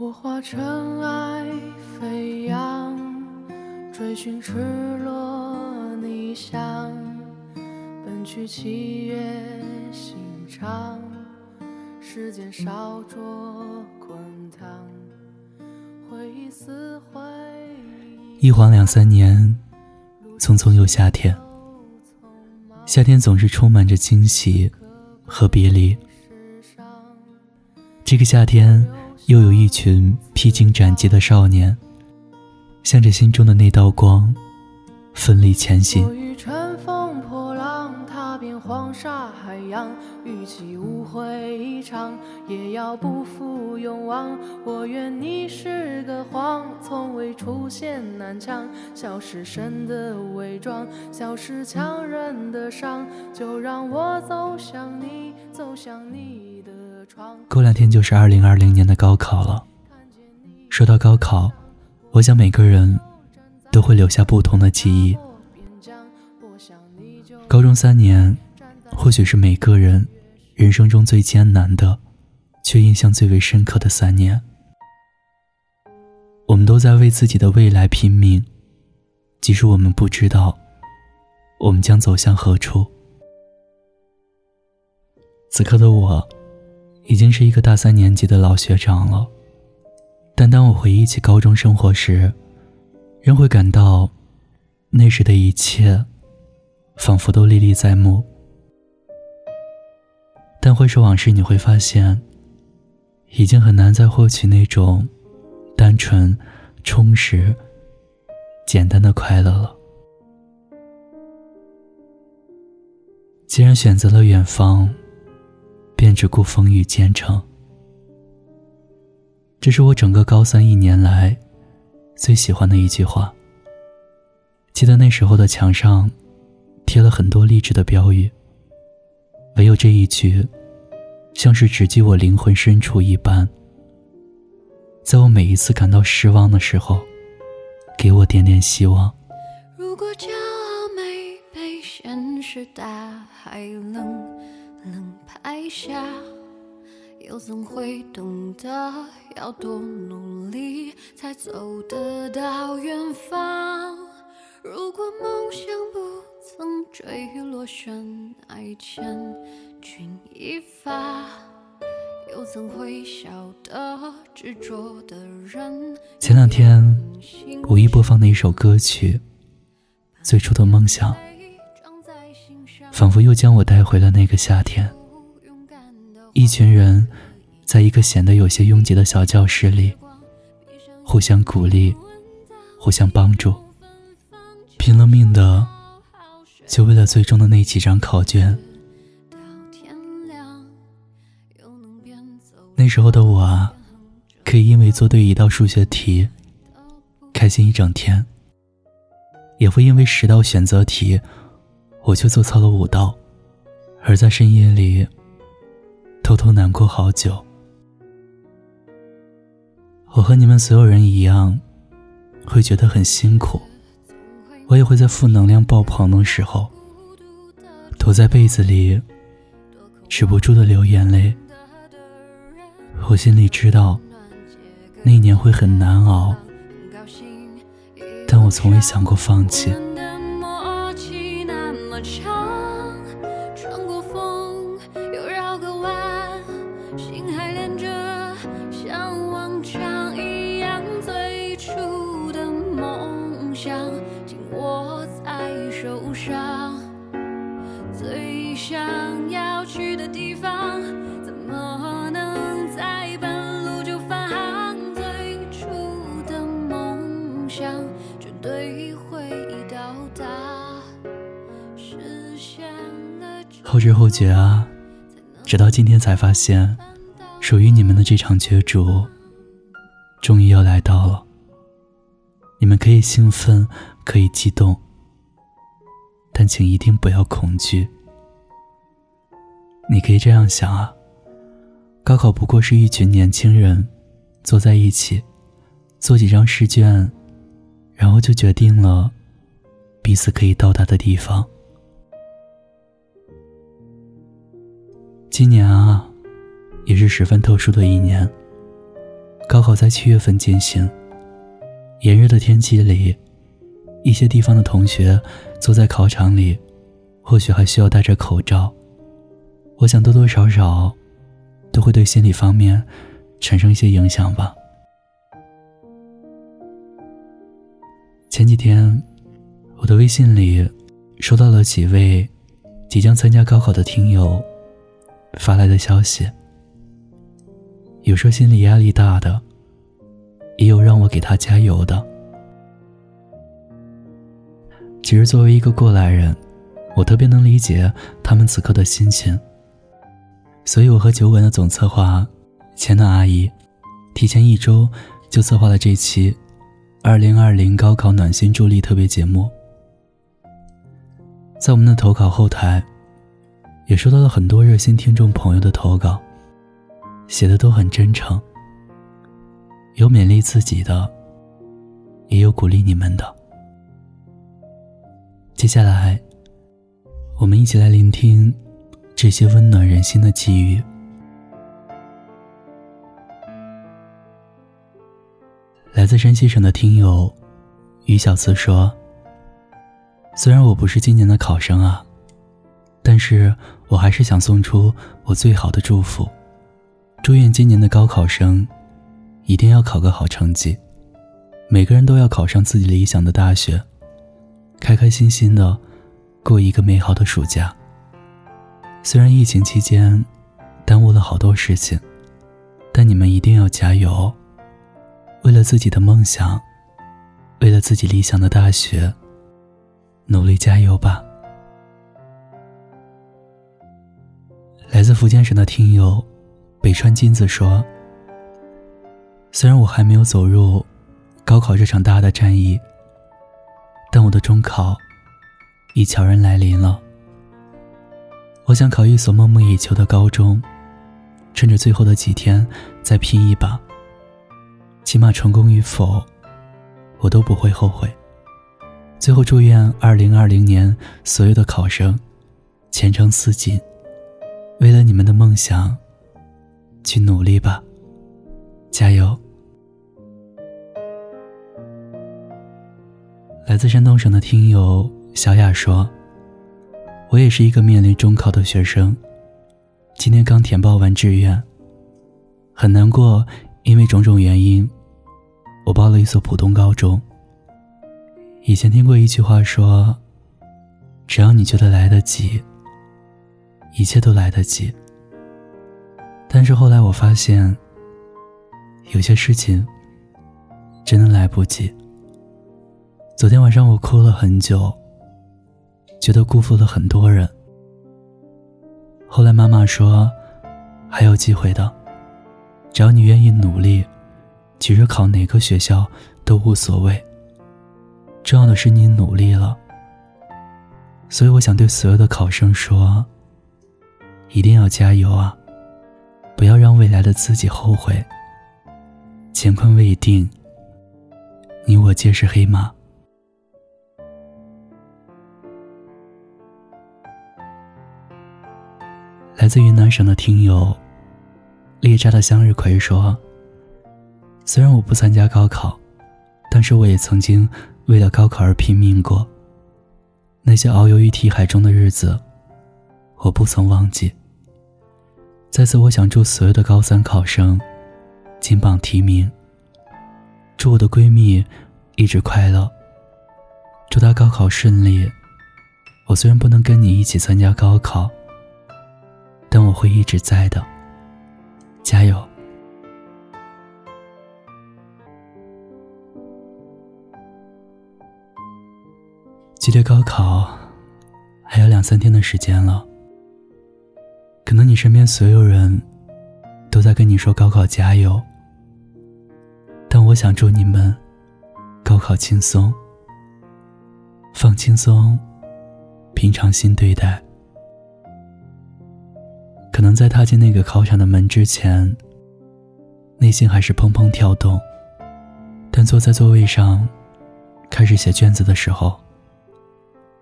我化尘埃飞扬，追寻赤裸逆翔，奔去七月心肠，时间烧灼滚烫，回忆撕毁。一晃两三年，匆匆又夏天。夏天总是充满着惊喜和别离。这个夏天。又有一群披荆斩棘的少年，向着心中的那道光，奋力前行。我欲乘风破浪，踏遍黄沙海洋，与其误会一场，也要不负勇往。我愿你是个谎，从未出现南墙，笑是神的伪装，笑是强忍的伤，就让我走向你，走向你。过两天就是二零二零年的高考了。说到高考，我想每个人都会留下不同的记忆。高中三年，或许是每个人人生中最艰难的，却印象最为深刻的三年。我们都在为自己的未来拼命，即使我们不知道我们将走向何处。此刻的我。已经是一个大三年级的老学长了，但当我回忆起高中生活时，仍会感到那时的一切仿佛都历历在目。但回首往事，你会发现，已经很难再获取那种单纯、充实、简单的快乐了。既然选择了远方。便只顾风雨兼程。这是我整个高三一年来最喜欢的一句话。记得那时候的墙上贴了很多励志的标语，唯有这一句，像是直击我灵魂深处一般，在我每一次感到失望的时候，给我点点希望。如果骄傲没被现实大海冷。冷拍下，又怎会懂得要多努力才走得到远方？如果梦想不曾坠落悬崖，千钧一发，又怎会晓得执着的人？前两天无意播放的一首歌曲《最初的梦想》。仿佛又将我带回了那个夏天。一群人，在一个显得有些拥挤的小教室里，互相鼓励，互相帮助，拼了命的，就为了最终的那几张考卷。那时候的我啊，可以因为做对一道数学题，开心一整天，也会因为十道选择题。我却做错了五道，而在深夜里偷偷难过好久。我和你们所有人一样，会觉得很辛苦。我也会在负能量爆棚的时候，躲在被子里，止不住的流眼泪。我心里知道，那一年会很难熬，但我从未想过放弃。上最想要去的地方怎么能在半路就返航最初的梦想绝对会到达实现了后知后觉啊直到今天才发现属于你们的这场角逐终于要来到了。你们可以兴奋可以激动但请一定不要恐惧。你可以这样想啊，高考不过是一群年轻人坐在一起，做几张试卷，然后就决定了彼此可以到达的地方。今年啊，也是十分特殊的一年。高考在七月份进行，炎热的天气里，一些地方的同学坐在考场里，或许还需要戴着口罩。我想多多少少都会对心理方面产生一些影响吧。前几天，我的微信里收到了几位即将参加高考的听友发来的消息。有说心理压力大的，也有让我给他加油的。其实作为一个过来人，我特别能理解他们此刻的心情。所以我和酒馆的总策划钱娜阿姨，提前一周就策划了这期二零二零高考暖心助力特别节目。在我们的投稿后台，也收到了很多热心听众朋友的投稿。写的都很真诚，有勉励自己的，也有鼓励你们的。接下来，我们一起来聆听这些温暖人心的寄语。来自山西省的听友于小慈说：“虽然我不是今年的考生啊，但是我还是想送出我最好的祝福。”祝愿今年的高考生一定要考个好成绩，每个人都要考上自己理想的大学，开开心心的过一个美好的暑假。虽然疫情期间耽误了好多事情，但你们一定要加油，为了自己的梦想，为了自己理想的大学，努力加油吧。来自福建省的听友。北川金子说：“虽然我还没有走入高考这场大的战役，但我的中考已悄然来临了。我想考一所梦寐以求的高中，趁着最后的几天再拼一把。起码成功与否，我都不会后悔。最后，祝愿2020年所有的考生前程似锦，为了你们的梦想。”去努力吧，加油！来自山东省的听友小雅说：“我也是一个面临中考的学生，今天刚填报完志愿，很难过，因为种种原因，我报了一所普通高中。以前听过一句话说：只要你觉得来得及，一切都来得及。”但是后来我发现，有些事情真的来不及。昨天晚上我哭了很久，觉得辜负了很多人。后来妈妈说，还有机会的，只要你愿意努力，其实考哪个学校都无所谓。重要的是你努力了。所以我想对所有的考生说，一定要加油啊！不要让未来的自己后悔。乾坤未定，你我皆是黑马。来自云南省的听友猎渣的向日葵说：“虽然我不参加高考，但是我也曾经为了高考而拼命过。那些遨游于题海中的日子，我不曾忘记。”在此，我想祝所有的高三考生金榜题名。祝我的闺蜜一直快乐。祝她高考顺利。我虽然不能跟你一起参加高考，但我会一直在的。加油！距离高考还有两三天的时间了。可能你身边所有人都在跟你说高考加油，但我想祝你们高考轻松，放轻松，平常心对待。可能在踏进那个考场的门之前，内心还是砰砰跳动，但坐在座位上开始写卷子的时候，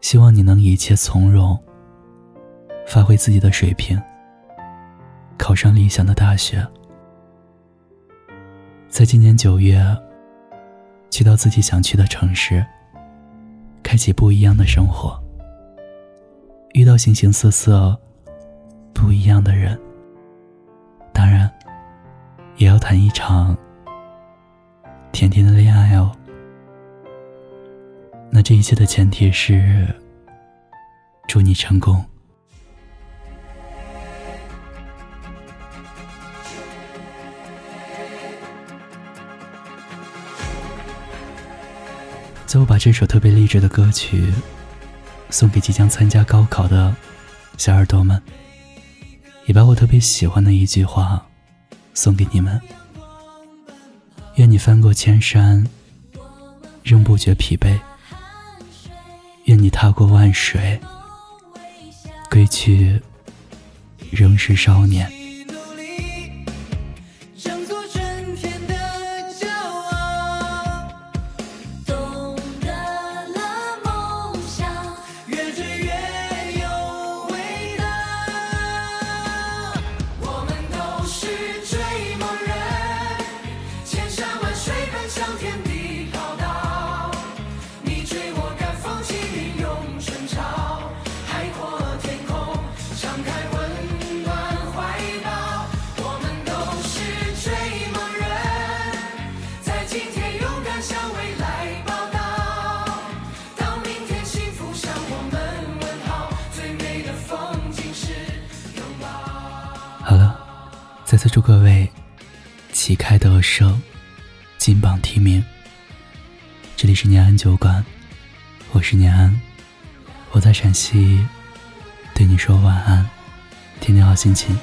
希望你能一切从容，发挥自己的水平。考上理想的大学。在今年九月，去到自己想去的城市，开启不一样的生活，遇到形形色色不一样的人，当然，也要谈一场甜甜的恋爱哦。那这一切的前提是，祝你成功。最后，把这首特别励志的歌曲送给即将参加高考的小耳朵们，也把我特别喜欢的一句话送给你们：愿你翻过千山，仍不觉疲惫；愿你踏过万水，归去仍是少年。再次祝各位旗开得胜，金榜题名。这里是年安酒馆，我是年安，我在陕西，对你说晚安，天天好心情。